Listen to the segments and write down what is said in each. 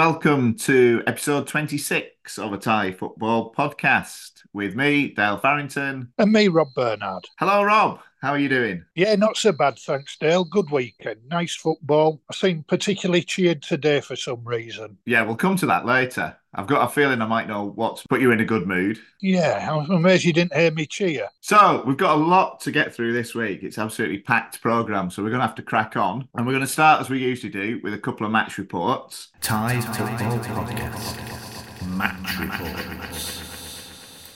welcome to episode 26 of a Thai football podcast with me, Dale Farrington. And me, Rob Bernard. Hello, Rob. How are you doing? Yeah, not so bad, thanks, Dale. Good weekend. Nice football. I seem particularly cheered today for some reason. Yeah, we'll come to that later. I've got a feeling I might know what to put you in a good mood. Yeah, I'm amazed you didn't hear me cheer. So, we've got a lot to get through this week. It's absolutely packed programme, so we're going to have to crack on. And we're going to start, as we usually do, with a couple of match reports. Tied to Football Podcast. Match Reports.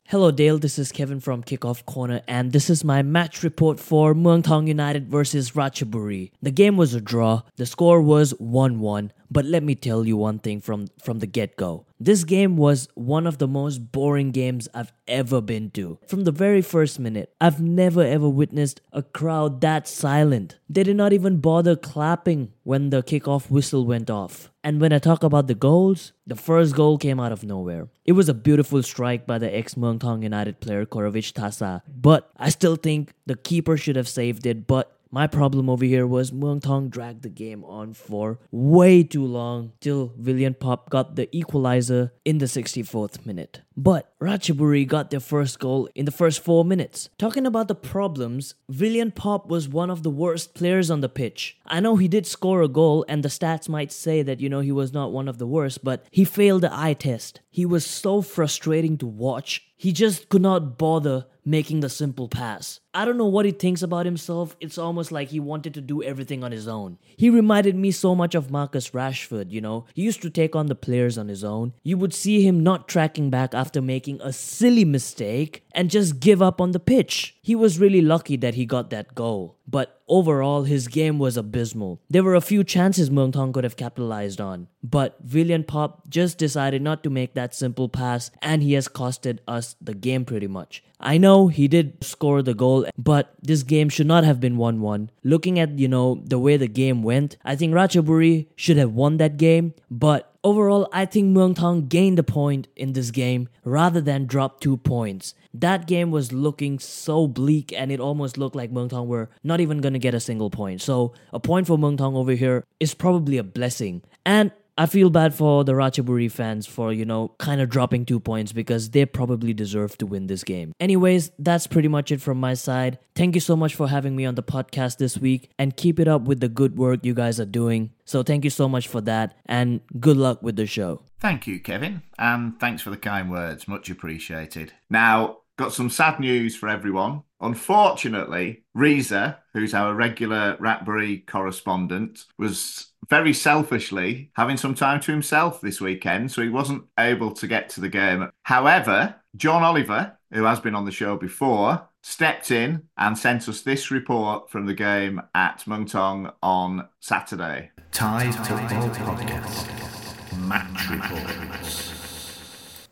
Hello, Dale. This is Kevin from Kickoff Corner, and this is my match report for Muangthong United versus Ratchaburi. The game was a draw. The score was 1 1. But let me tell you one thing from, from the get go. This game was one of the most boring games I've ever been to. From the very first minute, I've never ever witnessed a crowd that silent. They did not even bother clapping when the kickoff whistle went off. And when I talk about the goals, the first goal came out of nowhere. It was a beautiful strike by the ex Thong United player Korawich Tasa, but I still think the keeper should have saved it. But my problem over here was Muang Thong dragged the game on for way too long till Willian Popp got the equalizer in the 64th minute. But Ratchaburi got their first goal in the first four minutes. Talking about the problems, Willian Popp was one of the worst players on the pitch. I know he did score a goal, and the stats might say that, you know, he was not one of the worst, but he failed the eye test. He was so frustrating to watch. He just could not bother making the simple pass. I don't know what he thinks about himself. It's almost like he wanted to do everything on his own. He reminded me so much of Marcus Rashford, you know. He used to take on the players on his own. You would see him not tracking back after making a silly mistake and just give up on the pitch. He was really lucky that he got that goal. But overall, his game was abysmal. There were a few chances Muang Thong could have capitalized on, but Willian Popp just decided not to make that simple pass, and he has costed us the game pretty much. I know he did score the goal, but this game should not have been 1 1. Looking at, you know, the way the game went, I think Ratchaburi should have won that game, but Overall, I think Muang Thong gained a point in this game rather than drop two points. That game was looking so bleak and it almost looked like Muang Thong were not even gonna get a single point. So a point for Muang Thong over here is probably a blessing. And I feel bad for the Ratchaburi fans for, you know, kind of dropping two points because they probably deserve to win this game. Anyways, that's pretty much it from my side. Thank you so much for having me on the podcast this week and keep it up with the good work you guys are doing. So thank you so much for that and good luck with the show. Thank you, Kevin, and thanks for the kind words. Much appreciated. Now, got some sad news for everyone. Unfortunately, Reza, who's our regular Ratbury correspondent, was very selfishly having some time to himself this weekend, so he wasn't able to get to the game. However, John Oliver, who has been on the show before, stepped in and sent us this report from the game at Muang Thong on Saturday. Thai Football Podcast. Match Reports.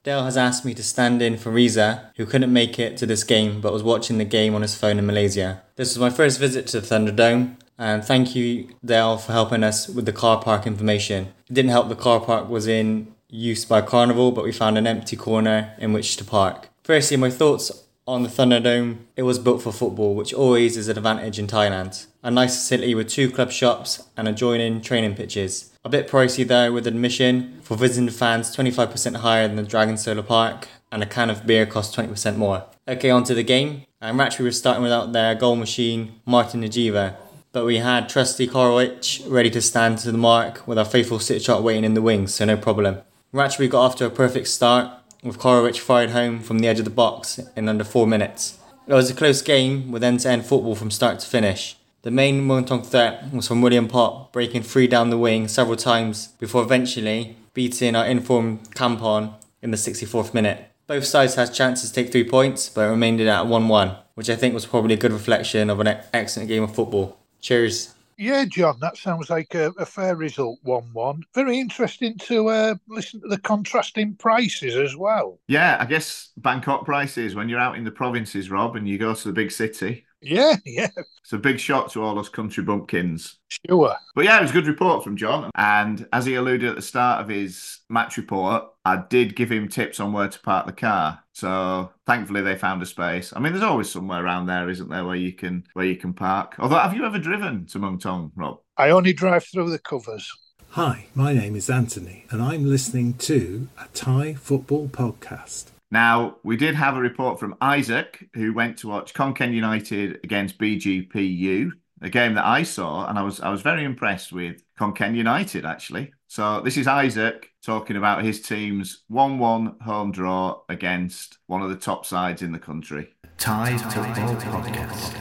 Dale has asked me to stand in for Riza, who couldn't make it to this game but was watching the game on his phone in Malaysia. This was my first visit to the Thunderdome, and thank you, Dale, for helping us with the car park information. It didn't help the car park was in use by Carnival, but we found an empty corner in which to park. Firstly, my thoughts on the Thunderdome. It was built for football, which always is an advantage in Thailand. A nice facility with two club shops and adjoining training pitches. A bit pricey though with admission. For visiting fans, 25% higher than the Dragon Solar Park, and a can of beer costs 20% more. Okay, on to the game. Um, actually, we're starting without their goal machine, Martin Najiva. But we had trusty Korawich ready to stand to the mark with our faithful sit shot waiting in the wings, so no problem. Ratchaburi got off to a perfect start, with Korawich fired home from the edge of the box in under four minutes. It was a close game with end to end football from start to finish. The main Muang Thong threat was from Willian Popp, breaking free down the wing several times before eventually beating our informed Kampon in the 64th minute. Both sides had chances to take three points, but it remained at 1 1, which I think was probably a good reflection of an excellent game of football. Cheers. Yeah, John, that sounds like a, a fair result, 1 1. Very interesting to uh, listen to the contrasting prices as well. Yeah, I guess Bangkok prices when you're out in the provinces, Rob, and you go to the big city. Yeah, yeah. It's a big shot to all us country bumpkins. Sure. But yeah, it was a good report from John. And as he alluded at the start of his match report, I did give him tips on where to park the car. So thankfully they found a space. I mean, there's always somewhere around there, isn't there, where you can where you can park. Although, have you ever driven to Muang Thong, Rob? I only drive through the covers. Hi, my name is Anthony, and I'm listening to a Thai football podcast. Now, we did have a report from Isaac, who went to watch Khon Kaen United against BGPU, a game that I saw, and I was I was very impressed with Khon Kaen United actually. So this is Isaac talking about his team's one-one home draw against one of the top sides in the country. Thai football podcast.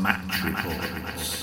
Match reports.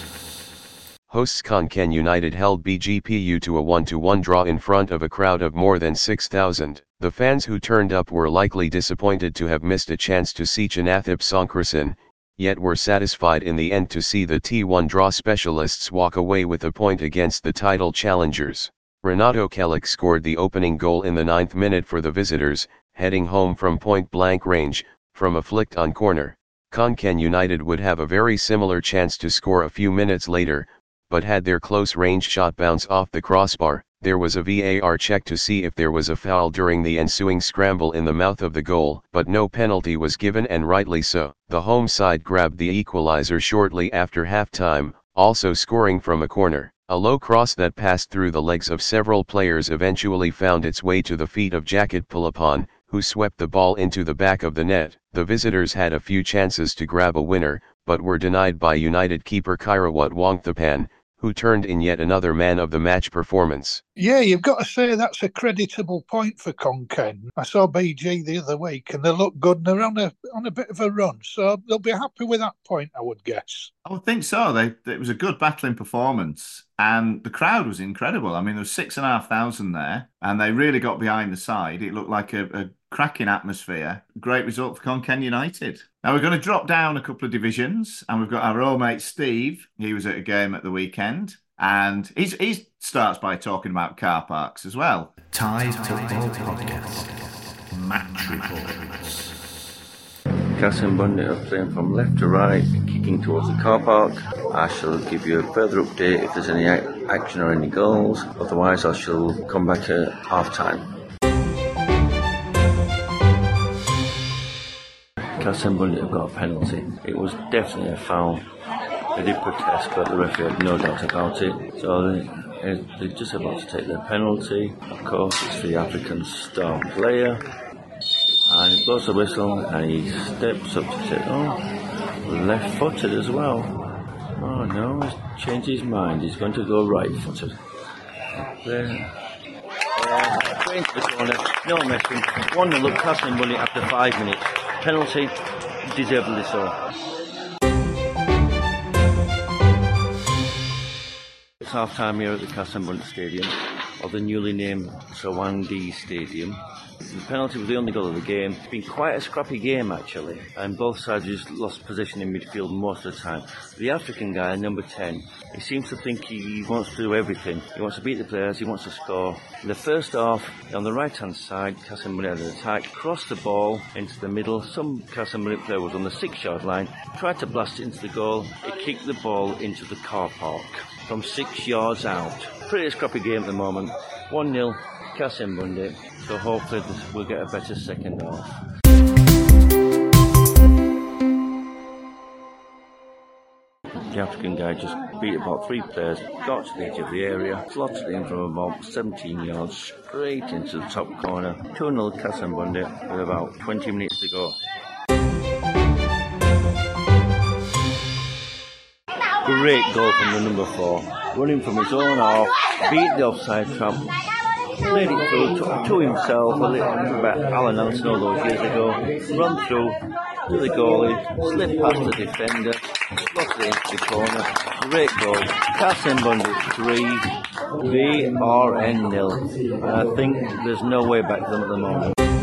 Hosts Khon Kaen United held BGPU to a 1-1 draw in front of a crowd of more than 6,000. The fans who turned up were likely disappointed to have missed a chance to see Chanathip Songkrasin, yet were satisfied in the end to see the T1 draw specialists walk away with a point against the title challengers. Renato Kelić scored the opening goal in the ninth minute for the visitors, heading home from point blank range, from a flicked on corner. Khon Kaen United would have a very similar chance to score a few minutes later, but had their close range shot bounce off the crossbar, there was a VAR check to see if there was a foul during the ensuing scramble in the mouth of the goal, but no penalty was given and rightly so. The home side grabbed the equalizer shortly after halftime, also scoring from a corner. A low cross that passed through the legs of several players eventually found its way to the feet of Jacket Pulapon, who swept the ball into the back of the net. The visitors had a few chances to grab a winner, but were denied by United keeper Kairawat Wongthapan, who turned in yet another man of the match performance. Yeah, you've got to say that's a creditable point for Khon Kaen. I saw BG the other week and they look good and they're on a on a bit of a run. So they'll be happy with that point, I would guess. I would think so. They it was a good battling performance, and the crowd was incredible. I mean, there was six and a half thousand there, and they really got behind the side. It looked like a, a cracking atmosphere. Great result for Khon Kaen United. Now we're going to drop down a couple of divisions, and we've got our old mate Steve. He was at a game at the weekend, and he's he starts by talking about car parks as well. Thai football podcast. Match reports. Kasem Bundit are playing from left to right, kicking towards the car park. I shall give you a further update if there's any action or any goals. Otherwise, I shall come back at half time. Kasem Bundit have got a penalty. It was definitely a foul. They did protest, but the referee had no doubt about it. So they, eh, they're just about to take their penalty. Of course, it's the African star player. And he blows the whistle and he steps up to say, oh, left footed as well. Oh no, he's changed his mind. He's going to go right footed. There. Straight into the corner, no messing. 1 0 up, Castle money after five minutes. Penalty, deservedly so. It's half time here at the Castlebund Stadium, or the newly named Sawangdi Stadium. The penalty was the only goal of the game. It's been quite a scrappy game actually, and both sides just lost position in midfield most of the time. The African guy, number 10, he seems to think he wants to do everything. He wants to beat the players, he wants to score. In the first half, on the right hand side, Casemiro attack, crossed the ball into the middle. Some Casemiro player was on the six yard line, tried to blast it into the goal. It kicked the ball into the car park from six yards out. Pretty scrappy game at the moment. 1 0, Kasim Bundy. So hopefully we'll get a better second half. The African guy just beat about three players, got to the edge of the area, slotted in from about 17 yards straight into the top corner. 2 0 Kasim Bundy with about 20 minutes to go. Great goal from the number four. Running from his own half, beat the offside trap, played it through to, to himself a little about Alan Anson all those years ago. Run through to the goalie, slip past the defender, slotted into the corner. Great goal. Cassim Bundy three, VRN nil. I think there's no way back to them at the moment.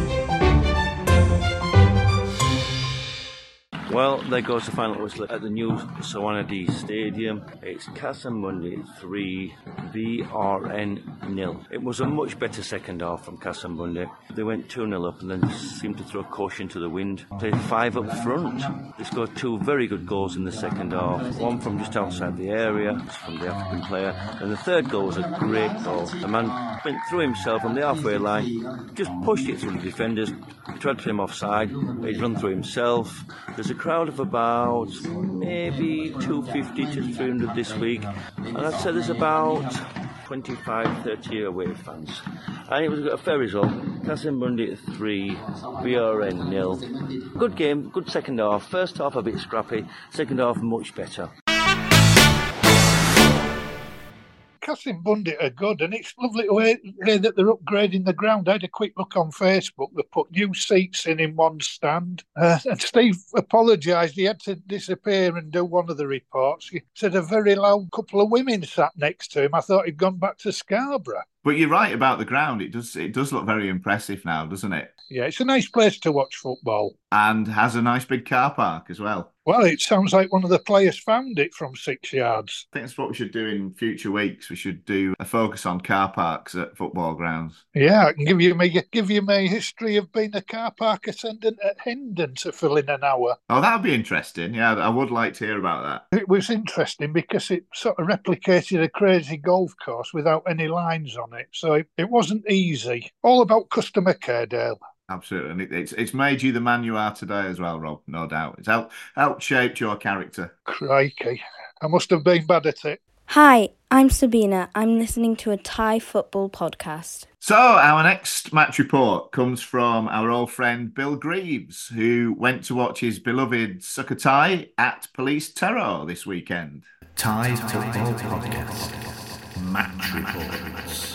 Well, there goes the final whistle at the new Sawanadi Stadium. It's Casamundi 3, VRN nil. It was a much better second half from Casamundi. They went 2 0 up and then seemed to throw caution to the wind. Played five up front. They scored two very good goals in the second half. One from just outside the area, from the African player. And the third goal was a great goal. The man went through himself on the halfway line, just pushed it through the defenders, tried to put him offside. He'd run through himself. There's a crowd of about maybe 250 to 300 this week, and I'd say there's about 25, 30 away fans. And it was a fair result. Castlebundy at 3, VRN nil. Good game, good second half. First half a bit scrappy, second half much better. Kasem Bundit are good, and it's lovely to hear, hear that they're upgrading the ground. I had a quick look on Facebook. They put new seats in in one stand, uh, and Steve apologised. He had to disappear and do one of the reports. He said a very loud couple of women sat next to him. I thought he'd gone back to Scarborough. But you're right about the ground. It does it does look very impressive now, doesn't it? Yeah, it's a nice place to watch football. And has a nice big car park as well. Well, it sounds like one of the players found it from six yards. I think that's what we should do in future weeks. We should do a focus on car parks at football grounds. Yeah, I can give you my give you my history of being a car park attendant at Hendon to fill in an hour. Oh, that would be interesting. Yeah, I would like to hear about that. It was interesting because it sort of replicated a crazy golf course without any lines on it, so it, it wasn't easy. All about customer care, Dale. Absolutely, and it, it's it's made you the man you are today as well, Rob. No doubt, it's helped helped shaped your character. Crikey, I must have been bad at it. Hi, I'm Sabina. I'm listening to a Thai football podcast. So, our next match report comes from our old friend Bill Greaves, who went to watch his beloved Sukhothai at Police Tero this weekend. Thai Football Podcast. Match Reports.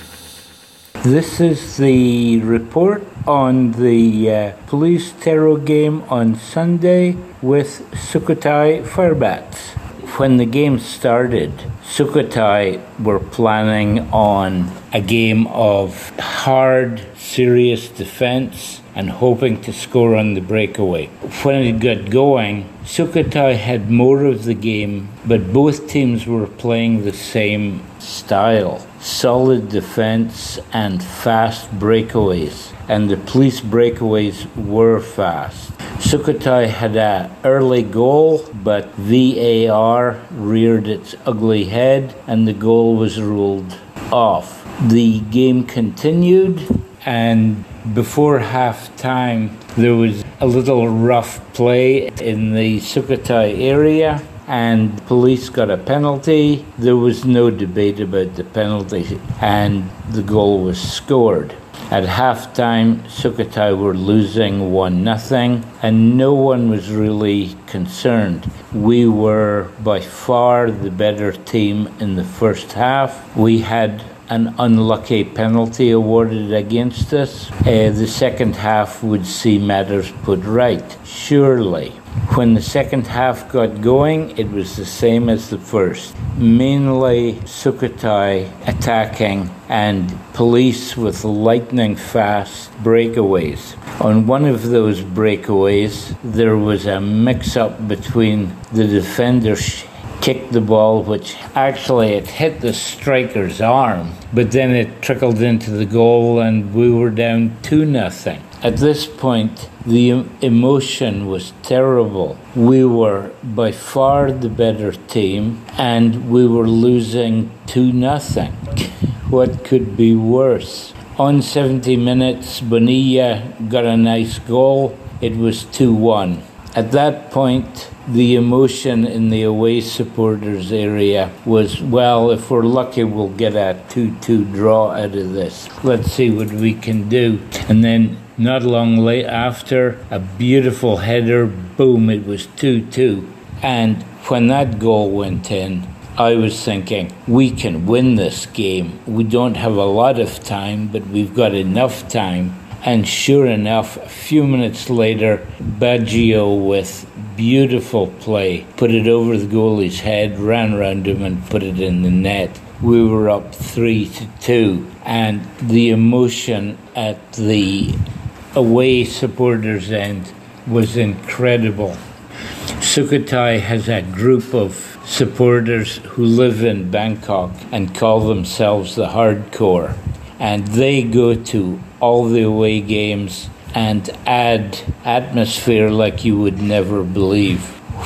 This is the report on the uh, police Tero game on Sunday with Sukhothai Firebats. When the game started, Sukhothai were planning on a game of hard, serious defense and hoping to score on the breakaway. When it got going, Sukhothai had more of the game, but both teams were playing the same style solid defense and fast breakaways. And the police breakaways were fast. Sukhothai had an early goal, but VAR reared its ugly head and the goal was ruled off. The game continued, and before half time, there was a little rough play in the Sukhothai area and police got a penalty. There was no debate about the penalty, and the goal was scored. At halftime, Sukhothai were losing 1 0, and no one was really concerned. We were by far the better team in the first half. We had an unlucky penalty awarded against us. Uh, the second half would see matters put right, surely. When the second half got going, it was the same as the first. Mainly Sukhothai attacking and police with lightning fast breakaways. On one of those breakaways, there was a mix up between the defenders kicked the ball, which actually it hit the striker's arm, but then it trickled into the goal, and we were down 2 nothing. At this point, the emotion was terrible. We were by far the better team, and we were losing 2 nothing. What could be worse? On 70 minutes, Bonilla got a nice goal. It was 2 1. At that point, the emotion in the away supporters area was well, if we're lucky, we'll get a 2 2 draw out of this. Let's see what we can do. And then, not long late after, a beautiful header, boom, it was 2 2. And when that goal went in, I was thinking, we can win this game. We don't have a lot of time, but we've got enough time. And sure enough, a few minutes later, Baggio with beautiful play put it over the goalie's head, ran round him, and put it in the net. We were up three to two, and the emotion at the away supporters' end was incredible. Sukhothai has a group of supporters who live in Bangkok and call themselves the hardcore. And they go to all the away games and add atmosphere like you would never believe.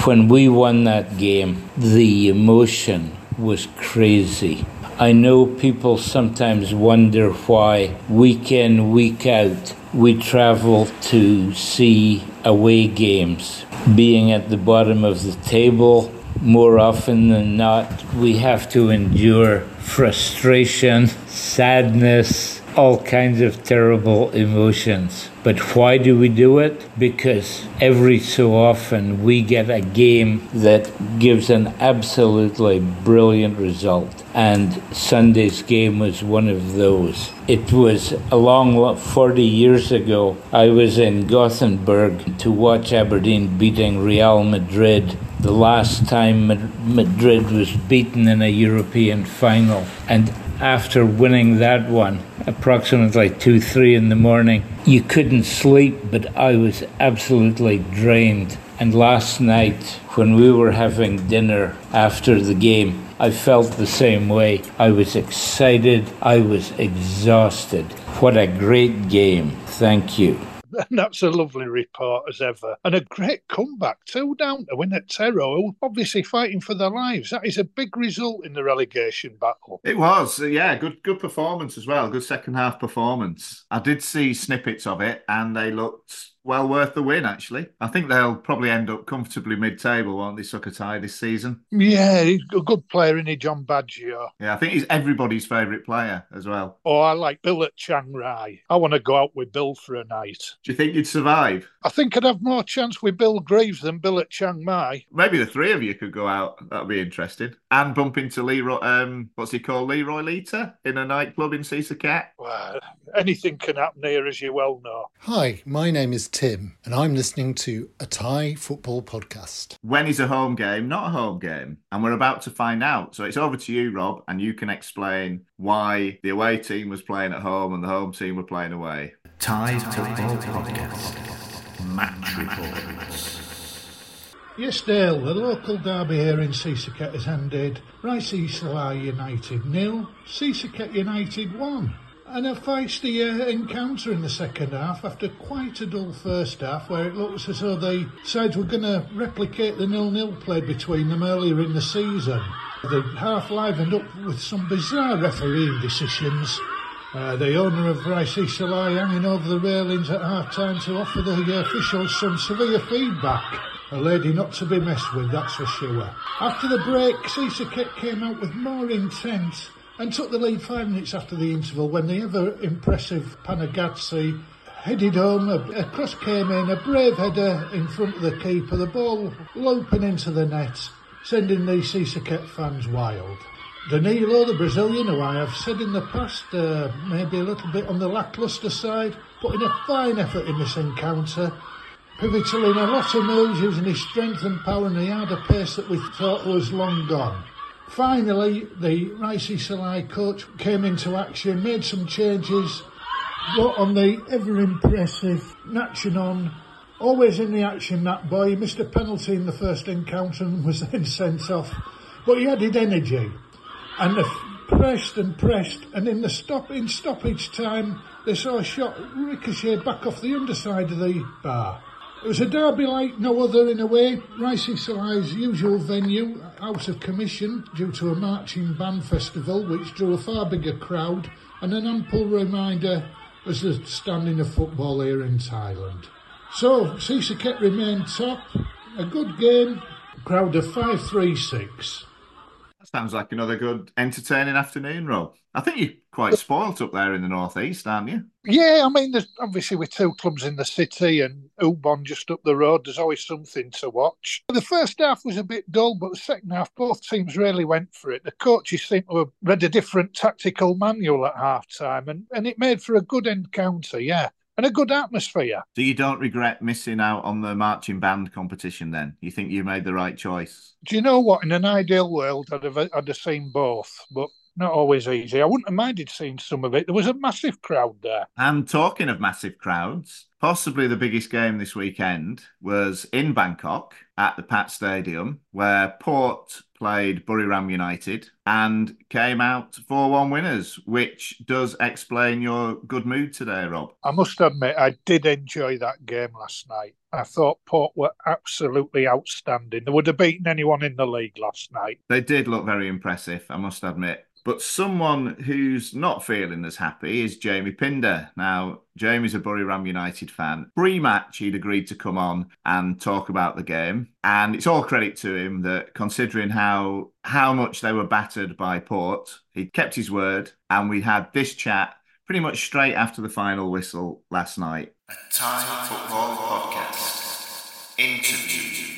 When we won that game, the emotion was crazy. I know people sometimes wonder why, week in, week out, we travel to see away games. Being at the bottom of the table, more often than not, we have to endure frustration, sadness, all kinds of terrible emotions. But why do we do it? Because every so often we get a game that gives an absolutely brilliant result. And Sunday's game was one of those. It was a long 40 years ago. I was in Gothenburg to watch Aberdeen beating Real Madrid the last time Madrid was beaten in a European final. And after winning that one, approximately 2 3 in the morning, you couldn't sleep, but I was absolutely drained. And last night, when we were having dinner after the game, I felt the same way. I was excited, I was exhausted. What a great game. Thank you. And that's a lovely report as ever. And a great comeback, two down to win at Tero, obviously fighting for their lives. That is a big result in the relegation battle. It was, uh, yeah, good good performance as well. Good second half performance. I did see snippets of it and they looked well worth the win, actually. I think they'll probably end up comfortably mid table, won't they, Sukhothai, this season? Yeah, he's a good player, isn't he, John Baggio? Yeah, I think he's everybody's favourite player as well. Oh, I like Bill at Chiang Rai. I want to go out with Bill for a night. Do you think you'd survive? I think I'd have more chance with Bill Greaves than Bill at Chiang Mai. Maybe the three of you could go out. That'd be interesting. And bump into Leroy, um, what's he called, Leroy Lita, in a nightclub in Sisaket. Well, anything can happen here, as you well know. Hi, my name is Tim, and I'm listening to a Thai football podcast. When is a home game not a home game? And we're about to find out. So it's over to you, Rob, and you can explain why the away team was playing at home and the home team were playing away. Thai football podcast. Match reports. Yes, Dale, the local derby here in Sisaket has ended. Raisisalai United nil, Sisaket United 1 and a feisty uh, encounter in the second half after quite a dull first half where it looks as though the sides were going to replicate the nil-nil play between them earlier in the season. The half livened up with some bizarre refereeing decisions. Uh, the owner of Raisisalai hanging over the railings at half time to offer the uh, officials some severe feedback. A lady not to be messed with, that's for sure. After the break, Sisaket came out with more intent and took the lead five minutes after the interval when the ever impressive Panagazzi headed home, a, a cross came in, a brave header in front of the keeper, the ball loping into the net, sending the Sisaket fans wild. Danilo, the Brazilian, who I have said in the past, uh, maybe a little bit on the lacklustre side, put in a fine effort in this encounter, pivotal in a lot of moves, using his strength and power, and he had a pace that we thought was long gone. Finally, the Raisisalai coach came into action, made some changes, brought on the ever impressive Nachanon, always in the action, that boy. He missed a penalty in the first encounter and was then sent off. But he added energy and they pressed and pressed, and in the stop in stoppage time, they saw a shot ricochet back off the underside of the bar. It was a derby like no other in a way. Raisisalai's usual venue, out of commission due to a marching band festival which drew a far bigger crowd and an ample reminder as the standing of football here in Thailand. So, Sisaket remained top. A good game, crowd of 536. Sounds like another good, entertaining afternoon, Rob. I think you're quite spoilt up there in the northeast, aren't you? Yeah, I mean, there's obviously with two clubs in the city and Ubon just up the road, there's always something to watch. The first half was a bit dull, but the second half, both teams really went for it. The coaches seemed to have read a different tactical manual at half time, and, and it made for a good encounter, yeah and a good atmosphere. So you don't regret missing out on the marching band competition then? You think you made the right choice? Do you know what? In an ideal world, I'd have, I'd have seen both, but not always easy. I wouldn't have minded seeing some of it. There was a massive crowd there. And talking of massive crowds, possibly the biggest game this weekend was in Bangkok at the Pat Stadium, where Port played Buriram United and came out 4 1 winners, which does explain your good mood today, Rob. I must admit, I did enjoy that game last night. I thought Port were absolutely outstanding. They would have beaten anyone in the league last night. They did look very impressive, I must admit. But someone who's not feeling as happy is Jamie Pinder. Now, Jamie's a Buriram United fan. Pre match, he'd agreed to come on and talk about the game. And it's all credit to him that considering how how much they were battered by Port, he kept his word. And we had this chat pretty much straight after the final whistle last night. A Thai Football Podcast interview.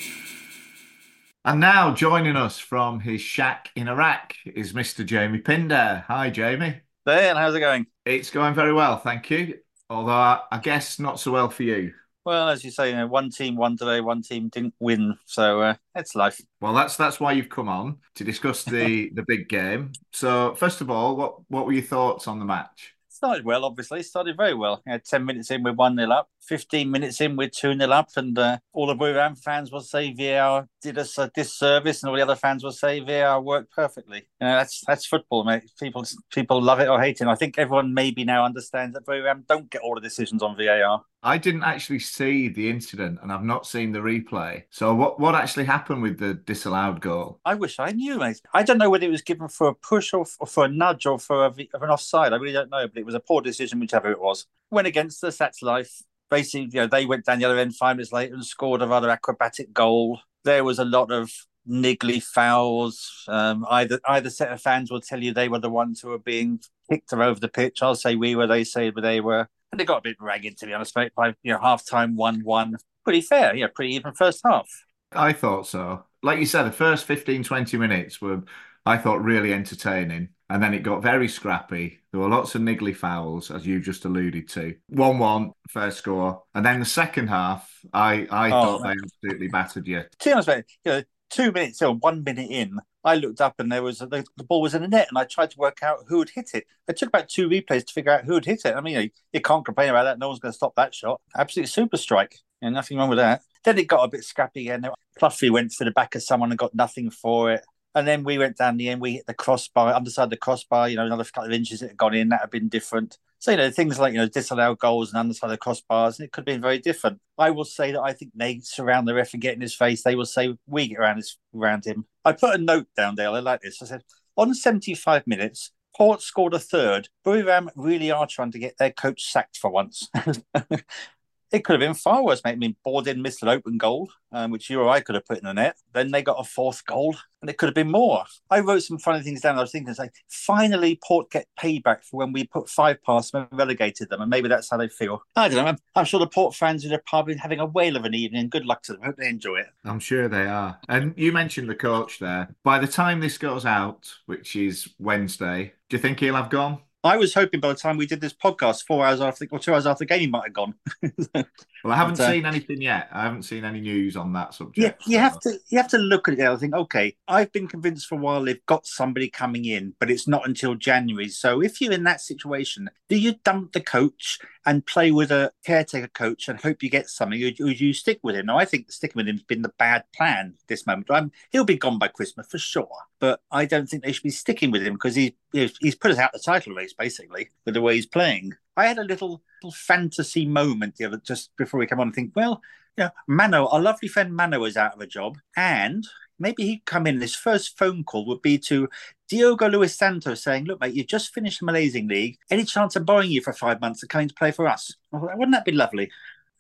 And now joining us from his shack in Iraq is Mr. Jamie Pinder. Hi, Jamie. Dan, how's it going? It's going very well, thank you. Although I, guess not so well for you. Well, as you say, you know, one team won today, one team didn't win, so uh, it's life. Well, that's that's why you've come on to discuss the the big game. So, first of all, what what were your thoughts on the match? Started well, obviously. Started very well. You know, 10 minutes in, we're 1 0 up. 15 minutes in, we're 2 0 up. And uh, all the Ram fans will say VAR did us a disservice, and all the other fans will say VAR worked perfectly. You know, that's that's football, mate. People people love it or hate it. I think everyone maybe now understands that Ram don't get all the decisions on VAR. I didn't actually see the incident and I've not seen the replay. So what what actually happened with the disallowed goal? I wish I knew, mate. I don't know whether it was given for a push or, or for a nudge or for a, of an offside. I really don't know, but it was a poor decision, whichever it was. Went against the Sats life. Basically, you know, they went down the other end five minutes later and scored a rather acrobatic goal. There was a lot of niggly fouls. Um, either either set of fans will tell you they were the ones who were being kicked over the pitch. I'll say we were. They say they were. And they got a bit ragged, to be honest, mate. By you know, half time, one one, pretty fair. Yeah, pretty even first half. I thought so. Like you said, the first 15, 20 minutes were, I thought, really entertaining. And then it got very scrappy. There were lots of niggly fouls, as you've just alluded to. 1 1, first score. And then the second half, I, I Oh, thought man. they absolutely battered you. To be honest, mate, you know, two minutes or one minute in, I looked up and there was the, the ball was in the net, and I tried to work out who had hit it. It took about two replays to figure out who had hit it. I mean, you, know, you can't complain about that. No one's going to stop that shot. Absolute super strike, and nothing wrong with that. Then it got a bit scrappy again. Pluffy went for the back of someone and got nothing for it. And then we went down the end. We hit the crossbar, underside the crossbar. You know, another couple of inches that had gone in. That had been different. So you know, things like you know disallowed goals and underside the crossbars, and it could have been very different. I will say that I think they surround the ref and get in his face. They will say we get around his around him. I put a note down, Dale. I like this. I said on 75 minutes, Port scored a third. Buriram really are trying to get their coach sacked for once. it could have been far worse, mate. I mean, Borden missed an open goal, um, which you or I could have put in the net. Then they got a fourth goal, and it could have been more. I wrote some funny things down. I was thinking, like, finally, Port get payback for when we put five past them and relegated them, and maybe that's how they feel. I don't know. I'm, I'm sure the Port fans in the pub are having a whale of an evening. Good luck to them. Hope they enjoy it. I'm sure they are. And you mentioned the coach there. By the time this goes out, which is Wednesday, do you think he'll have gone? I was hoping by the time we did this podcast, four hours after or two hours after the game, he might have gone. Well, I haven't But, uh, seen anything yet. I haven't seen any news on that subject. Yeah, you so- have to you have to look at it and think, okay, I've been convinced for a while they've got somebody coming in, but it's not until January. So if you're in that situation, do you dump the coach and play with a caretaker coach and hope you get something, or do you stick with him? Now, I think sticking with him's been the bad plan this moment. i he'll be gone by Christmas for sure, but I don't think they should be sticking with him because he, he's he's put us out the title race basically with the way he's playing. I had a little, little fantasy moment the other just before we come on and think, well, you know, Mano, our lovely friend Mano is out of a job, and maybe he'd come in. His first phone call would be to Diogo Luis Santos saying, Look, mate, you've just finished the Malaysian League. Any chance of borrowing you for five months and coming to play for us? I thought, Wouldn't that be lovely?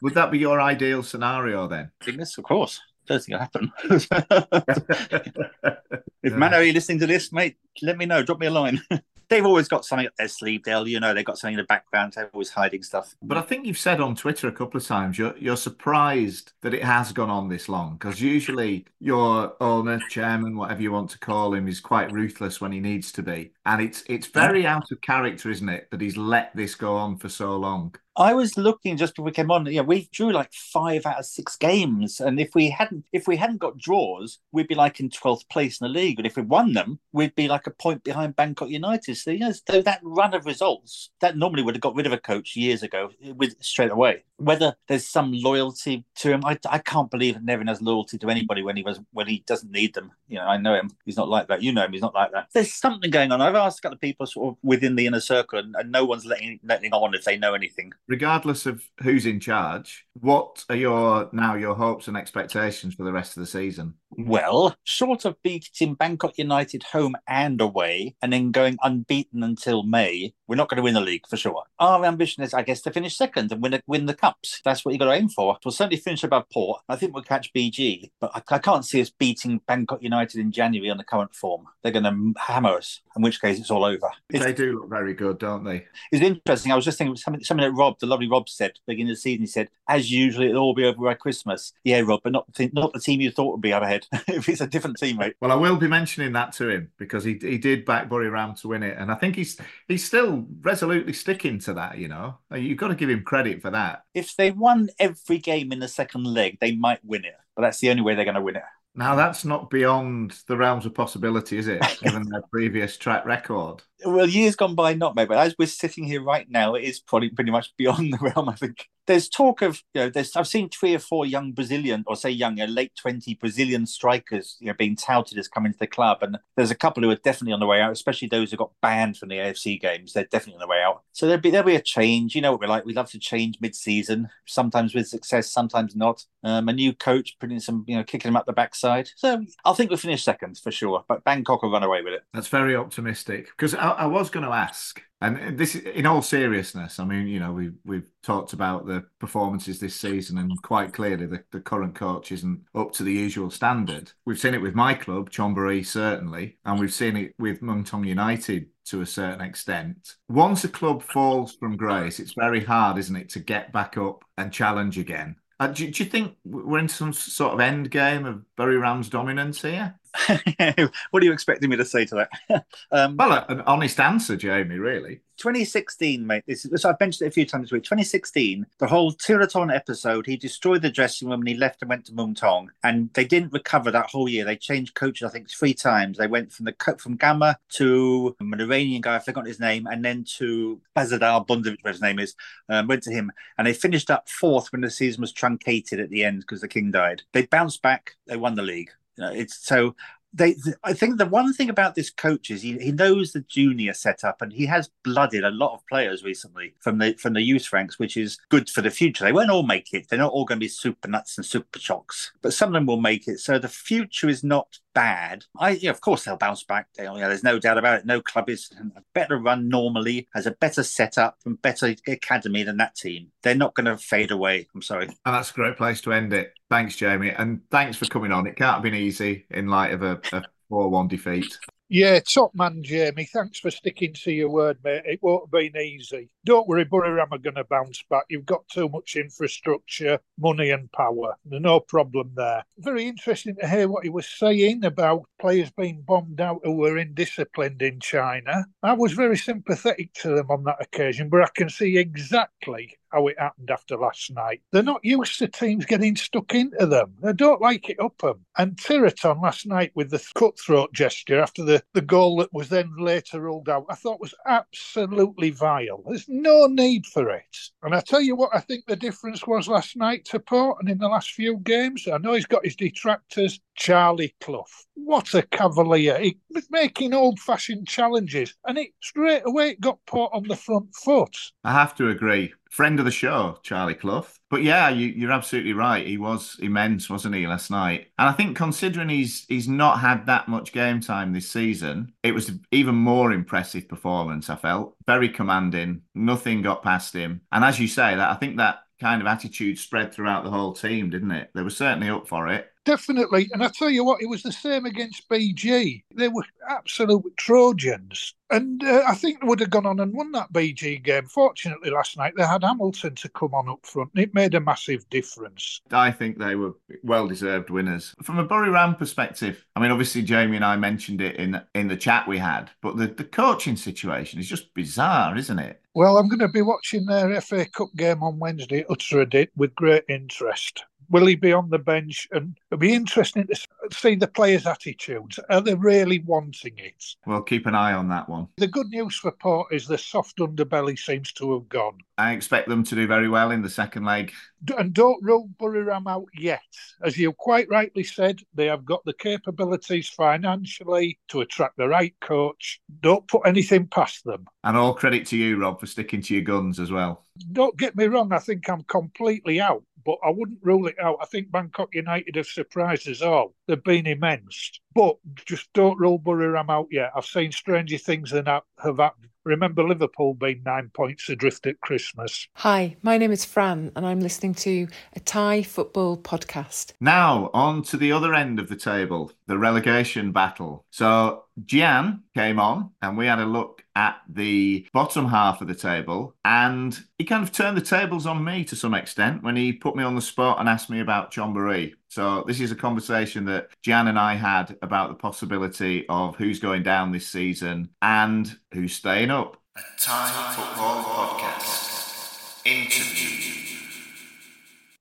Would that be your ideal scenario then? This, of course. Don't think it'll happen. if Mano, are you listening to this, mate? Let me know. Drop me a line. They've always got something up their sleeve, Dale. You know, they've got something in the background. They're always hiding stuff. But I think you've said on Twitter a couple of times you're you're surprised that it has gone on this long because usually your owner, chairman, whatever you want to call him, is quite ruthless when he needs to be, and it's it's very out of character, isn't it, that he's let this go on for so long. I was looking just before we came on. Yeah, we drew like five out of six games, and if we hadn't, if we hadn't got draws, we'd be like in twelfth place in the league. And if we won them, we'd be like a point behind Bangkok United. So yes, though that run of results that normally would have got rid of a coach years ago with straight away. Whether there's some loyalty to him, I, I can't believe Newin has loyalty to anybody when he was when he doesn't need them. You know, I know him; he's not like that. You know him; he's not like that. There's something going on. I've asked a couple of people sort of within the inner circle, and, and no one's letting letting on if they know anything. Regardless of who's in charge, what are your now your hopes and expectations for the rest of the season? Well, short of beating Bangkok United home and away, and then going unbeaten until May, we're not going to win the league for sure. Our ambition is, I guess, to finish second and win a, win the cups. That's what you got to aim for. We'll certainly finish above Port. I think we'll catch BG, but I, I can't see us beating Bangkok United in January on the current form. They're going to hammer us, in which case it's all over. It's, They do look very good, don't they? it's interesting. I was just thinking of something, something that Rob, the lovely Rob, said at the beginning of the season. He said, "As usual, it'll all be over by Christmas." Yeah, Rob, but not the, not the team you thought would be out ahead. if it's a different teammate. Well, I will be mentioning that to him because he he did back Buriram to win it, and I think he's he's still resolutely sticking to that. You know, uh, you've got to give him credit for that. If they won every game in the second leg, they might win it. But that's the only way they're going to win it. Now that's not beyond the realms of possibility, is it? Given their previous track record. Well, years gone by, not maybe. As we're sitting here right now, it is probably pretty much beyond the realm. I think there's talk of you know, there's I've seen three or four young Brazilian or say young, you know, late twenty Brazilian strikers, you know, being touted as coming to the club, and there's a couple who are definitely on the way out, especially those who got banned from the AFC games. They're definitely on the way out. So there'll be there'll be a change. You know what we're like. We love to change mid-season, sometimes with success, sometimes not. Um, a new coach putting some, you know, kicking them up the backside. So I think we'll finish second for sure. But Bangkok will run away with it. That's very optimistic because I, I was going to ask, and this, in all seriousness, I mean, you know, we we've talked about the performances this season, and quite clearly, the, the current coach isn't up to the usual standard. We've seen it with my club, Chonburi, certainly, and we've seen it with Muangthong United to a certain extent. Once a club falls from grace, it's very hard, isn't it, to get back up and challenge again. Uh, do, do you think we're in some sort of end game of Buriram's dominance here? what are you expecting me to say to that? um, well, an honest answer, Jamie, really. 2016, mate. This is, so I've mentioned it a few times this week. 2016, the whole Theerathon episode, he destroyed the dressing room and he left and went to Muangthong. And they didn't recover that whole year. They changed coaches, I think, three times. They went from the from Gama to an Iranian guy, I forgot his name, and then to Bozidar Bandovic, whatever his name is, um, went to him. And they finished up fourth when the season was truncated at the end because the king died. They bounced back, they won the league. You know, it's so they I think the one thing about this coach is he, he knows the junior setup and he has blooded a lot of players recently from the from the youth ranks, which is good for the future. They won't all make it. They're not all going to be Suphanats and Supachoks, but some of them will make it. So the future is not bad. I yeah, of course they'll bounce back. They, yeah, there's no doubt about it. No club is a better run normally, has a better setup and better academy than that team. They're not going to fade away. I'm sorry. And that's a great place to end it. Thanks, Jamie, and thanks for coming on. It can't have been easy in light of a, a 4-1 defeat. Yeah, top man, Jamie. Thanks for sticking to your word, mate. It won't have been easy. Don't worry, Buriram are going to bounce back. You've got too much infrastructure, money, and power. No problem there. Very interesting to hear what he was saying about players being bombed out who were indisciplined in China. I was very sympathetic to them on that occasion, but I can see exactly how it happened after last night. They're not used to teams getting stuck into them. They don't like it up them. And Theerathon last night with the cutthroat gesture after the, the goal that was then later ruled out, I thought was absolutely vile. There's no need for it. And I tell you what, I think the difference was last night to Port and in the last few games. I know he's got his detractors. Charlie Clough. What a cavalier. He was making old fashioned challenges and it straight away got put on the front foot. I have to agree. Friend of the show, Charlie Clough. But yeah, you, you're absolutely right. He was immense, wasn't he, last night? And I think considering he's he's not had that much game time this season, it was even more impressive performance. I felt very commanding. Nothing got past him. And as you say, that I think that kind of attitude spread throughout the whole team, didn't it? They were certainly up for it. Definitely. And I tell you what, it was the same against BG. They were absolute Trojans. And uh, I think they would have gone on and won that BG game. Fortunately, last night they had Hamilton to come on up front. And it made a massive difference. I think they were well deserved winners. From a Buriram perspective, I mean, obviously, Jamie and I mentioned it in, in the chat we had, but the, the coaching situation is just bizarre, isn't it? Well, I'm going to be watching their FA Cup game on Wednesday at with great interest. Will he be on the bench? And it'll be interesting to see the players' attitudes. Are they really wanting it? Well, keep an eye on that one. The good news for Port is the soft underbelly seems to have gone. I expect them to do very well in the second leg. And don't rule Buriram out yet. As you quite rightly said, they have got the capabilities financially to attract the right coach. Don't put anything past them. And all credit to you, Rob, for sticking to your guns as well. Don't get me wrong, I think I'm completely out, but I wouldn't rule it out. I think Bangkok United have surprised us all. They've been immense. But just don't rule Buriram out yet. I've seen stranger things than that have happened. Remember Liverpool being nine points adrift at Christmas. Hi, my name is Fran, and I'm listening to a Thai football podcast. Now, on to the other end of the table, the relegation battle. So, Gian came on, and we had a look at the bottom half of the table, and he kind of turned the tables on me to some extent when he put me on the spot and asked me about John Chonburi. So, this is a conversation that Gian and I had about the possibility of who's going down this season and who's staying up. A Thai Football Podcast. Interview.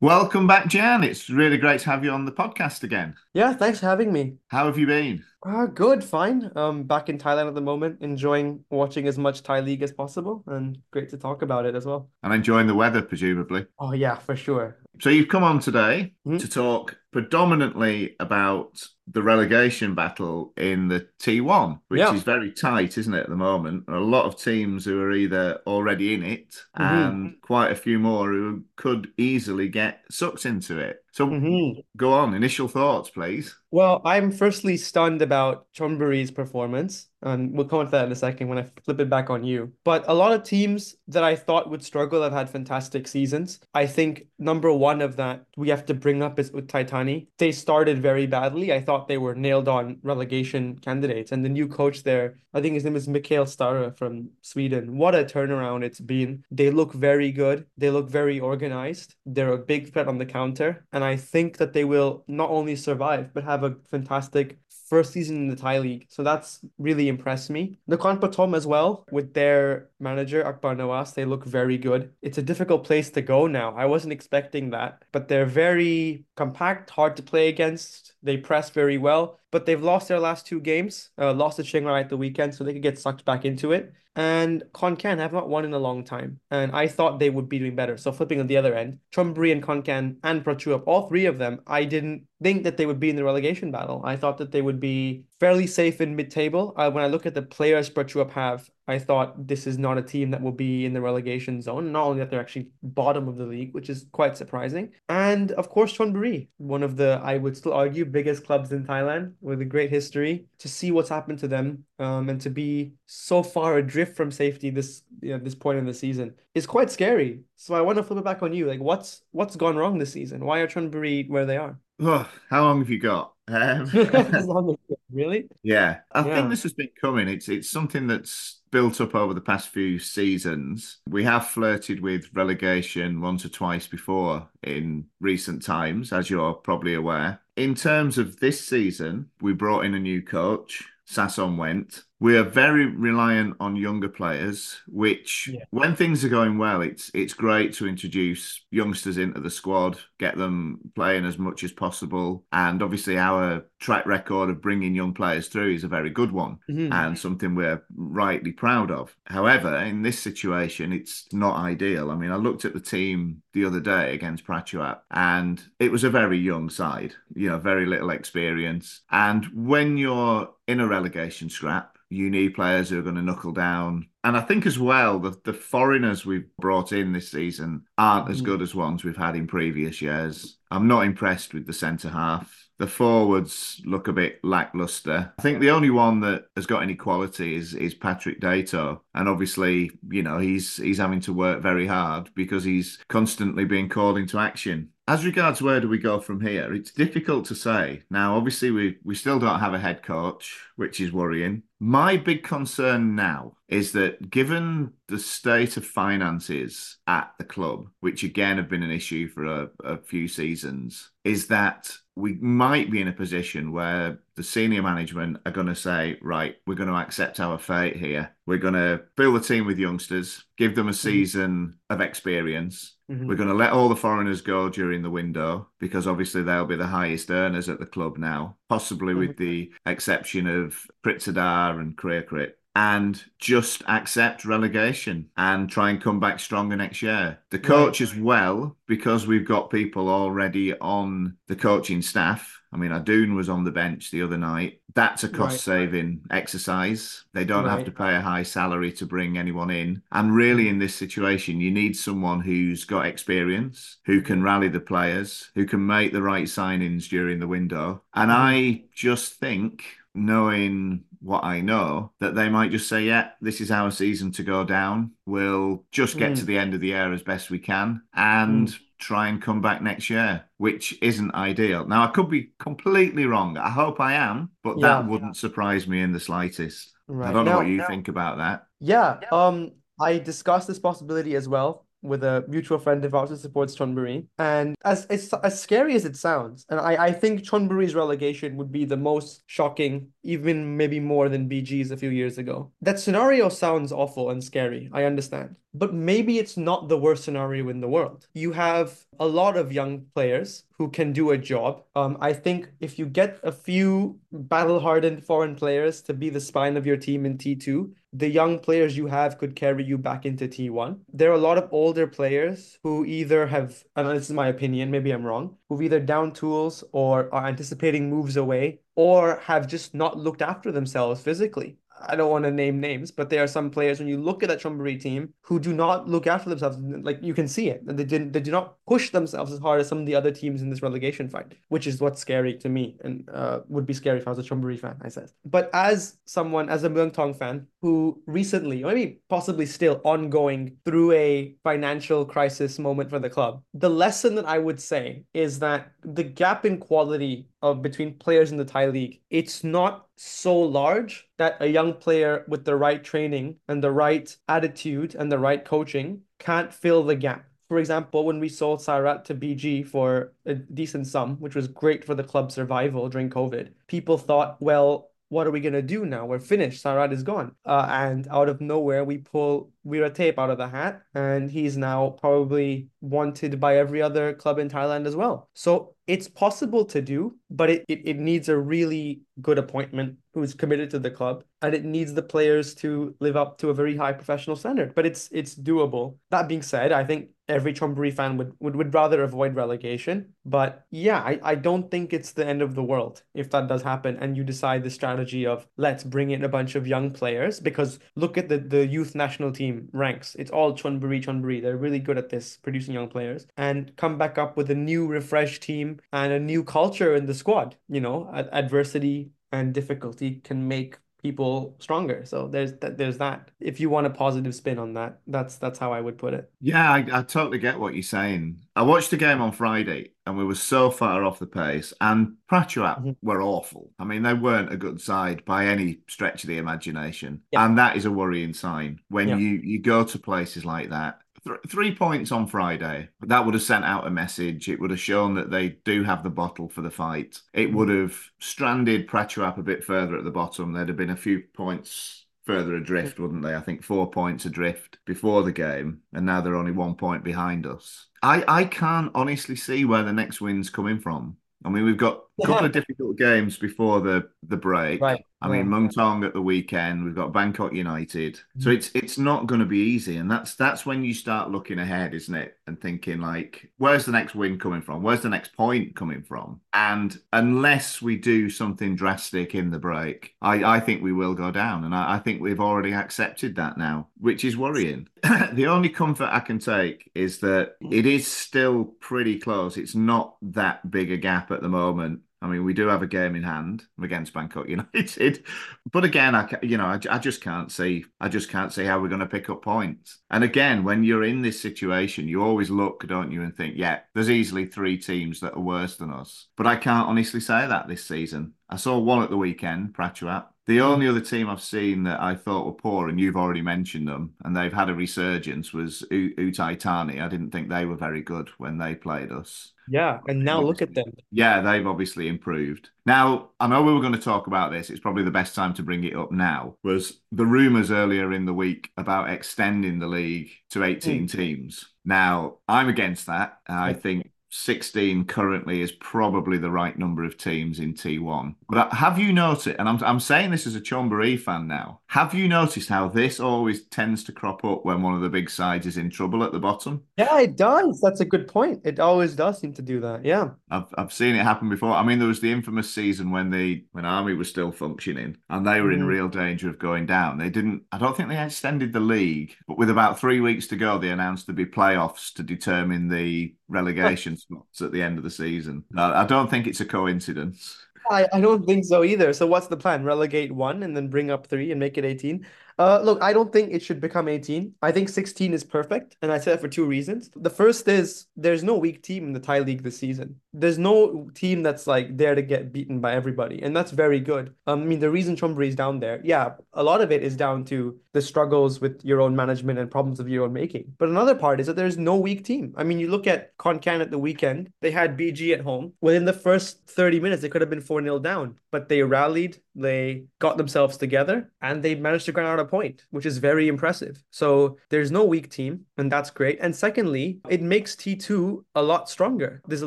Welcome back, Gian. It's really great to have you on the podcast again. Yeah, thanks for having me. How have you been? Uh, good, fine. Um, back in Thailand at the moment, enjoying watching as much Thai league as possible, and great to talk about it as well. And enjoying the weather, presumably. Oh yeah, for sure. So you've come on today Mhm. to talk predominantly about the relegation battle in the T1, which Yeah. is very tight, isn't it, at the moment? A lot of teams who are either already in it Mhm. and quite a few more who could easily get sucked into it. So Mm-hmm. go on, initial thoughts, please. Well, I'm firstly stunned about Chonburi's performance, and we'll come to that in a second when I flip it back on you. But a lot of teams that I thought would struggle have had fantastic seasons. I think number one of that we have to bring up is with Titani. They started very badly. I thought they were nailed on relegation candidates, and the new coach there, I think his name is Mikael Stahre from Sweden. What a turnaround it's been. They look very good. They look very organized. They're a big threat on the counter, and I think that they will not only survive but have a fantastic first season in the Thai league. So that's really impressed me. The Patom as well, with their manager Akbar Nawas, they look very good. It's a difficult place to go now. I wasn't expecting that, but they're very compact, hard to play against. They press very well, but they've lost their last two games. Uh, lost to Chiang Rai at the weekend, so they could get sucked back into it. And Khon Kaen have not won in a long time, and I thought they would be doing better. So flipping on the other end, Chonburi and Khon Kaen and Prachuap, all three of them, I didn't think that they would be in the relegation battle. I thought that they would be fairly safe in mid-table. Uh, when I look at the players Prachuap have, I thought this is not a team that will be in the relegation zone. Not only that they're actually bottom of the league, which is quite surprising. And of course, Chonburi, one of the, I would still argue, biggest clubs in Thailand with a great history. To see what's happened to them um, and to be so far adrift from safety this you know, this point in the season is quite scary. So I want to flip it back on you. Like, what's what's gone wrong this season? Why are Chonburi where they are? Oh, how long have you got? Um, As long as- really? Yeah, I Yeah. think this has been coming. It's it's something that's built up over the past few seasons. We have flirted with relegation once or twice before in recent times, as you're probably aware. In terms of this season, we brought in a new coach. Sasom went. We are very reliant on younger players, which when things are going well, it's it's great to introduce youngsters into the squad, get them playing as much as possible. And obviously our track record of bringing young players through is a very good one Mhm. and something we're rightly proud of. However, in this situation, it's not ideal. I mean, I looked at the team the other day against Prachuap and it was a very young side, you know, very little experience. And when you're in a relegation scrap, you need players who are going to knuckle down. And I think as well, the, the foreigners we've brought in this season aren't as mm. good as ones we've had in previous years. I'm not impressed with the centre half. The forwards look a bit lackluster. I think the only one that has got any quality is is Patrick Dato, and obviously, you know, he's he's having to work very hard because he's constantly being called into action. As regards where do we go from here, it's difficult to say. Now, obviously, we we still don't have a head coach, which is worrying. My big concern now is that given the state of finances at the club, which again have been an issue for a, a few seasons, is that we might be in a position where the senior management are going to say, right, we're going to accept our fate here. We're going to fill the team with youngsters, give them a mm. season of experience, Mhm. We're going to let all the foreigners go during the window because obviously they'll be the highest earners at the club now, possibly with the exception of Pritzadar and Crit, and just accept relegation and try and come back stronger next year. The coach as well, because we've got people already on the coaching staff. I mean, Adoon was on the bench the other night. That's a cost saving exercise. They don't have to pay a high salary to bring anyone in. And really, in this situation, you need someone who's got experience, who can rally the players, who can make the right signings during the window. And I just think, knowing what I know, that they might just say, yeah, this is our season to go down. We'll just get Mm. to the end of the year as best we can and try and come back next year, which isn't ideal. Now, I could be completely wrong. I hope I am, but Yeah. that wouldn't surprise me in the slightest. I don't know Now- what you now- think about that. Yeah, um, I discussed this possibility as well with a mutual friend of ours who supports Chonburi. And as as, as scary as it sounds, and I, I think Chonburi's relegation would be the most shocking, even maybe more than BG's a few years ago. That scenario sounds awful and scary, I understand. But maybe it's not the worst scenario in the world. You have a lot of young players who can do a job. Um, I think if you get a few battle-hardened foreign players to be the spine of your team in T2, the young players you have could carry you back into T1. There are a lot of older players who either have, and this is my opinion, maybe I'm wrong, who've either down tools or are anticipating moves away or have just not looked after themselves physically. I don't want to name names, but there are some players when you look at that Chonburi team who do not look after themselves. Like you can see it. They didn't. They do not push themselves as hard as some of the other teams in this relegation fight, which is what's scary to me and uh, would be scary if I was a Chonburi fan. I said, but as someone, as a Muangthong fan who recently, or maybe possibly still ongoing through a financial crisis moment for the club, the lesson that I would say is that the gap in quality of between players in the Thai league, it's not so large that a young player with the right training and the right attitude and the right coaching can't fill the gap. For example, when we sold Sarach to BG for a decent sum, which was great for the club's survival during COVID, people thought, well, what are we gonna do now? We're finished. Sarach is gone. Uh, and out of nowhere, we pull Weerathep out of the hat, and he's now probably wanted by every other club in Thailand as well. So it's possible to do, but it, it, it needs a really good appointment who's committed to the club, and it needs the players to live up to a very high professional standard. But it's it's doable. That being said, I think every Chonburi fan would, would, would rather avoid relegation. But yeah, I, I don't think it's the end of the world if that does happen and you decide the strategy of let's bring in a bunch of young players because look at the, the youth national team ranks. It's all Chonburi, Chonburi. They're really good at this, producing young players and come back up with a new refreshed team and a new culture in the squad. You know, ad- adversity and difficulty can make people stronger. So there's that there's that. If you want a positive spin on that, that's that's how I would put it. Yeah, I, I totally get what you're saying. I watched the game on Friday and we were so far off the pace, and Prachuap mm-hmm. were awful. I mean, they weren't a good side by any stretch of the imagination. Yeah. And that is a worrying sign when Yeah. you, you go to places like that. Th- three points on Friday. That would have sent out a message. It would have shown that they do have the bottle for the fight. It would have stranded Prachuap a bit further at the bottom. There'd have been a few points further adrift, wouldn't they? I think four points adrift before the game, and now they're only one point behind us. I, I can't honestly see where the next win's coming from. I mean, we've got a couple of difficult games before the the break. Right. I mean, Yeah. Muangthong at the weekend. We've got Bangkok United. So Mm-hmm. it's it's not going to be easy, and that's that's when you start looking ahead, isn't it? And thinking like, where's the next win coming from? Where's the next point coming from? And unless we do something drastic in the break, I I think we will go down, and I, I think we've already accepted that now, which is worrying. the only comfort I can take is that it is still pretty close. It's not that big a gap at the moment. I mean, we do have a game in hand against Bangkok United, but again, I you know I, I just can't see I just can't see how we're going to pick up points. And again, when you're in this situation, you always look, don't you, and think, yeah, there's easily three teams that are worse than us. But I can't honestly say that this season. I saw one at the weekend, Prachuap. The only other team I've seen that I thought were poor, and you've already mentioned them, and they've had a resurgence, was U- Uthai Thani. I didn't think they were very good when they played us. Yeah, and now look at them. Yeah, they've obviously improved. Now, I know we were going to talk about this. It's probably the best time to bring it up now. Was the rumours earlier in the week about extending the league to 18 hmm. teams? Now, I'm against that. I think 16 currently is probably the right number of teams in T1. But have you noticed, and I'm, I'm saying this as a Chonburi fan now, have you noticed how this always tends to crop up when one of the big sides is in trouble at the bottom? Yeah, it does. That's a good point. It always does seem to do that. Yeah. I've, I've seen it happen before. I mean, there was the infamous season when the when Army was still functioning and they were in Mm. real danger of going down. They didn't. I don't think they extended the league, but with about three weeks to go, they announced there'd be playoffs to determine the relegation spots at the end of the season. I don't think it's a coincidence. I, I don't think so either. So what's the plan? Relegate one and then bring up three and make it 18? Uh, look, I don't think it should become 18. I think 16 is perfect, and I say that for two reasons. The first is there's no weak team in the Thai league this season. There's no team that's like there to get beaten by everybody, and that's very good. Um, I mean, the reason Chonburi is down there, yeah, a lot of it is down to the struggles with your own management and problems of your own making. But another part is that there's no weak team. I mean, you look at Khon Kaen at the weekend, they had BG at home. Within the first 30 minutes, they could have been 4 0 down, but they rallied, they got themselves together, and they managed to grind out a point, which is very impressive. So there's no weak team, and that's great. And secondly, it makes T2 a lot stronger. There's a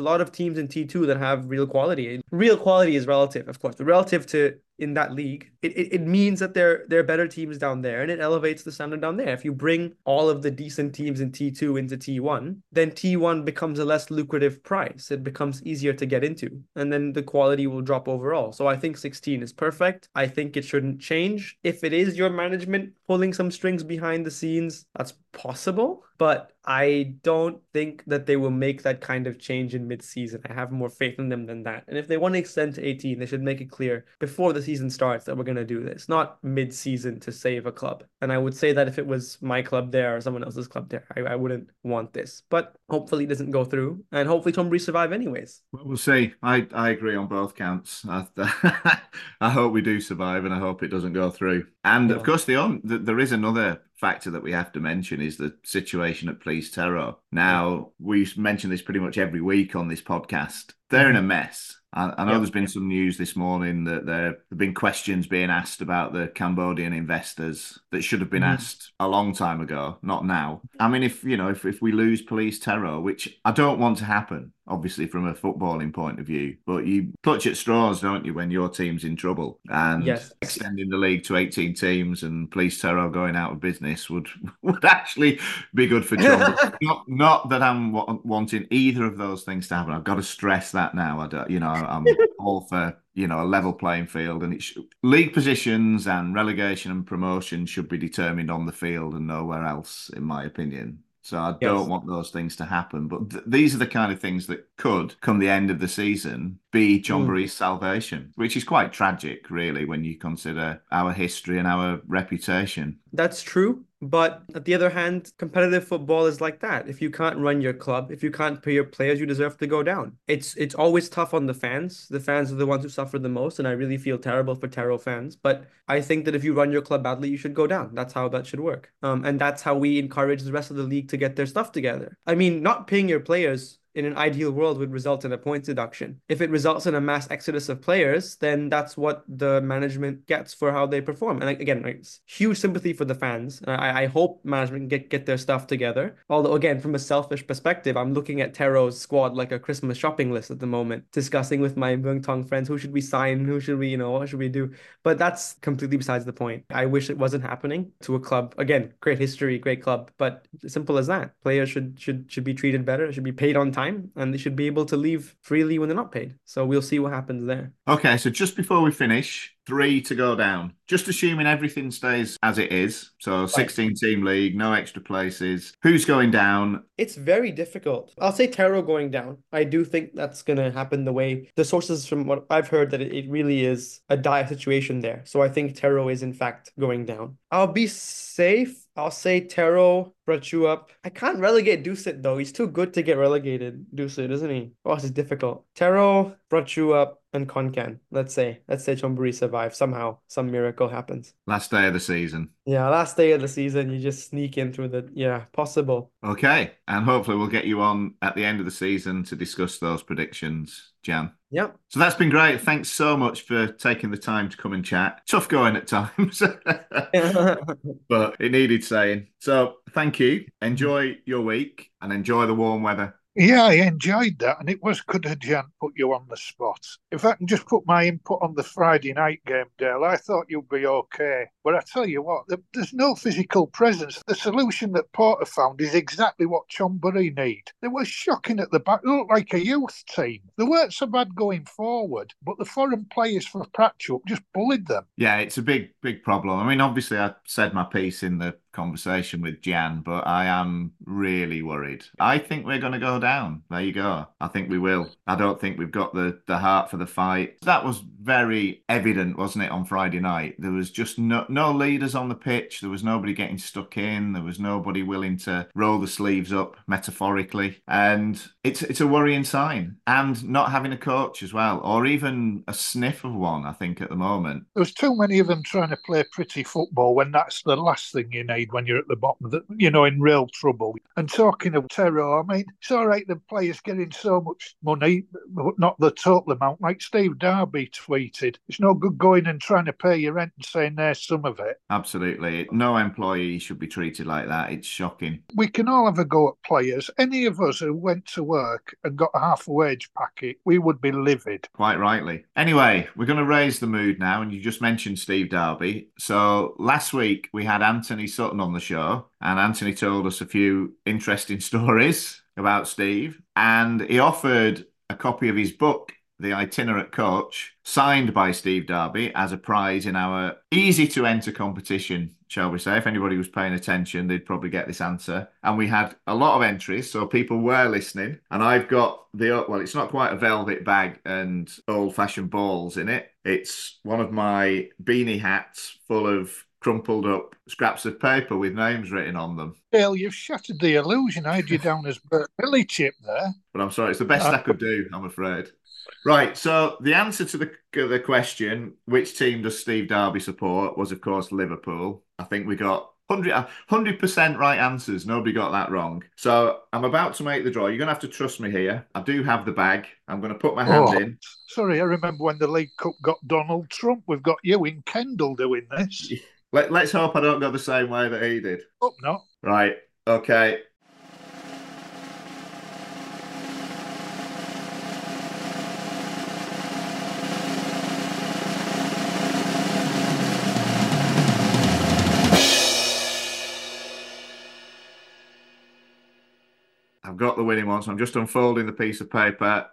lot of teams in T2 that have real quality. Real quality is relative, of course, relative to in that league, it, it, it means that there, there are better teams down there and it elevates the standard down there. If you bring all of the decent teams in T2 into T1, then T1 becomes a less lucrative price. It becomes easier to get into, and then the quality will drop overall. So I think 16 is perfect. I think it shouldn't change. If it is your management pulling some strings behind the scenes, that's possible. But I don't think that they will make that kind of change in mid-season. I have more faith in them than that. And if they want to extend to 18, they should make it clear before the season starts that we're going to do this, not mid-season to save a club. And I would say that if it was my club there or someone else's club there, I, I wouldn't want this. But hopefully it doesn't go through, and hopefully Chonburi survive anyways. Well, we'll see. I, I agree on both counts. I, I hope we do survive, and I hope it doesn't go through. And of course, the on th- there is another factor that we have to mention is the situation at Police Tero. Now, we mention this pretty much every week on this podcast. They're in a mess. I, I know Yeah. there's been some news this morning that there have been questions being asked about the Cambodian investors that should have been Mhm. asked a long time ago, not now. I mean, if you know, if, if we lose police Tero, which I don't want to happen, obviously from a footballing point of view, but you clutch at straws, don't you, when your team's in trouble? And Yes. extending the league to 18 teams and police Tero going out of business would would actually be good for John. not not that I'm wa- wanting either of those things to happen. I've got to stress that now. I don't, you know, I'm all for you know a level playing field, and it sh- league positions and relegation and promotion should be determined on the field and nowhere else, in my opinion. So I don't want those things to happen. But th- these are the kind of things that could, come the end of the season, be John Mm. Salvation, which is quite tragic, really, when you consider our history and our reputation. That's true. But at the other hand, competitive football is like that. If you can't run your club, if you can't pay your players, you deserve to go down. It's it's always tough on the fans. The fans are the ones who suffer the most, and I really feel terrible for Tero fans. But I think that if you run your club badly, you should go down. That's how that should work. Um, and that's how we encourage the rest of the league to get their stuff together. I mean, not paying your players in an ideal world would result in a points deduction. If it results in a mass exodus of players, then that's what the management gets for how they perform. And again, it's huge sympathy for the fans. I, I hope management get, get their stuff together. Although, again, from a selfish perspective, I'm looking at Tero's squad like a Christmas shopping list at the moment, discussing with my Muang Thong friends who should we sign, who should we, you know, what should we do? But that's completely besides the point. I wish it wasn't happening to a club. Again, great history, great club, but simple as that. Players should should should be treated better, should be paid on time, and they should be able to leave freely when they're not paid. So we'll see what happens there. Okay, so just before we finish, three to go down. Just assuming everything stays as it is. So 16 team league, no extra places. Who's going down? It's very difficult. I'll say Tero going down. I do think that's going to happen the way the sources from what I've heard that it, it really is a dire situation there. So I think Tero is in fact going down. I'll be safe. I'll say Tero Prachuap. I can't relegate Dusit though. He's too good to get relegated. Dusit, isn't he? Oh, this is difficult. Tero, brought you up and Khon Kaen. Let's say, let's say Chonburi survives somehow. Some miracle happens. Last day of the season. Yeah, last day of the season, you just sneak in through the yeah, possible. Okay, and hopefully we'll get you on at the end of the season to discuss those predictions, Gian. Yep. So that's been great. Thanks so much for taking the time to come and chat. Tough going at times, but it needed saying. So thank you. Enjoy your week and enjoy the warm weather. Yeah, I enjoyed that, and it was good of Gian put you on the spot. If I can just put my input on the Friday night game, Dale, I thought you'd be okay. But I tell you what, there's no physical presence. The solution that Porter found is exactly what Chonburi need. They were shocking at the back. They looked like a youth team. They weren't so bad going forward, but the foreign players for Prachuap just bullied them. Yeah, it's a big, big problem. I mean, obviously, I said my piece in the conversation with Gian, but I am really worried. I think we're going to go down. There you go. I think we will. I don't think we've got the, the heart for the fight. That was very evident, wasn't it, on Friday night? There was just no, no leaders on the pitch. There was nobody getting stuck in. There was nobody willing to roll the sleeves up, metaphorically. And it's, it's a worrying sign. And not having a coach as well, or even a sniff of one, I think, at the moment. There's too many of them trying to play pretty football when that's the last thing you need when you're at the bottom the, you know, in real trouble. And talking of Tero, I mean, it's all right the players getting so much money, but not the total amount. Like Steve Darby tweeted, it's no good going and trying to pay your rent and saying there's some of it. Absolutely. No employee should be treated like that. It's shocking. We can all have a go at players. Any of us who went to work and got a half a wage packet, we would be livid. Quite rightly. Anyway, we're going to raise the mood now. And you just mentioned Steve Darby. So last week we had Anthony Sutton on the show, and Anthony told us a few interesting stories about Steve. And he offered a copy of his book, The Itinerant Coach, signed by Steve Darby as a prize in our easy to enter competition, shall we say. If anybody was paying attention, they'd probably get this answer. And we had a lot of entries, so people were listening. And I've got the, well, it's not quite a velvet bag and old fashioned balls in it. It's one of my beanie hats full of crumpled up scraps of paper with names written on them. Dale, you've shattered the illusion. I had you down as Bert Billy Chip there. But I'm sorry, it's the best uh, I could do, I'm afraid. Right, so the answer to the the question, which team does Steve Darby support, was of course Liverpool. I think we got 100 percent right answers. Nobody got that wrong. So I'm about to make the draw. You're going to have to trust me here. I do have the bag. I'm going to put my hand Oh, in. Sorry, I remember when the League Cup got Donald Trump. We've got you in Kendall doing this. Let, let's hope I don't go the same way that he did. Hope not. Right. Okay. Got the winning one, so I'm just unfolding the piece of paper.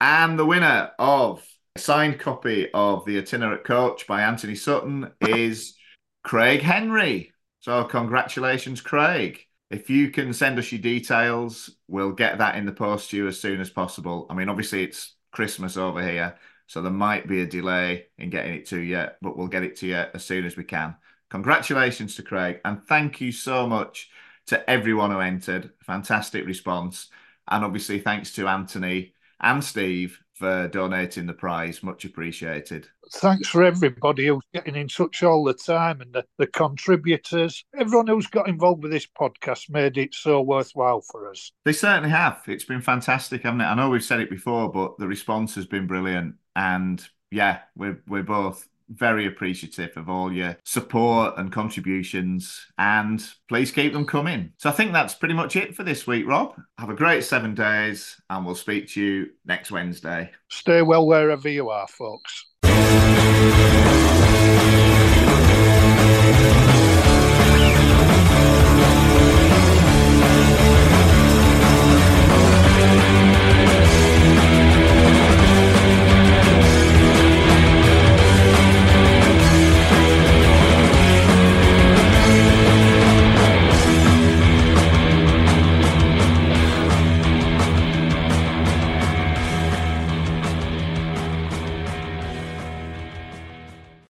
And the winner of a signed copy of The Itinerant Coach by Anthony Sutton is Craig Henry. So, congratulations, Craig. If you can send us your details, we'll get that in the post to you as soon as possible. I mean, obviously, it's Christmas over here, so there might be a delay in getting it to you, but we'll get it to you as soon as we can. Congratulations to Craig, and thank you so much to everyone who entered. Fantastic response. And obviously, thanks to Anthony and Steve for donating the prize. Much appreciated. Thanks for everybody who's getting in touch all the time and the, the contributors. Everyone who's got involved with this podcast made it so worthwhile for us. They certainly have. It's been fantastic, haven't it? I know we've said it before, but the response has been brilliant. And yeah, we're we're both very appreciative of all your support and contributions. And please keep them coming. So I think that's pretty much it for this week, Rob. Have a great seven days, and we'll speak to you next Wednesday. Stay well wherever you are, folks.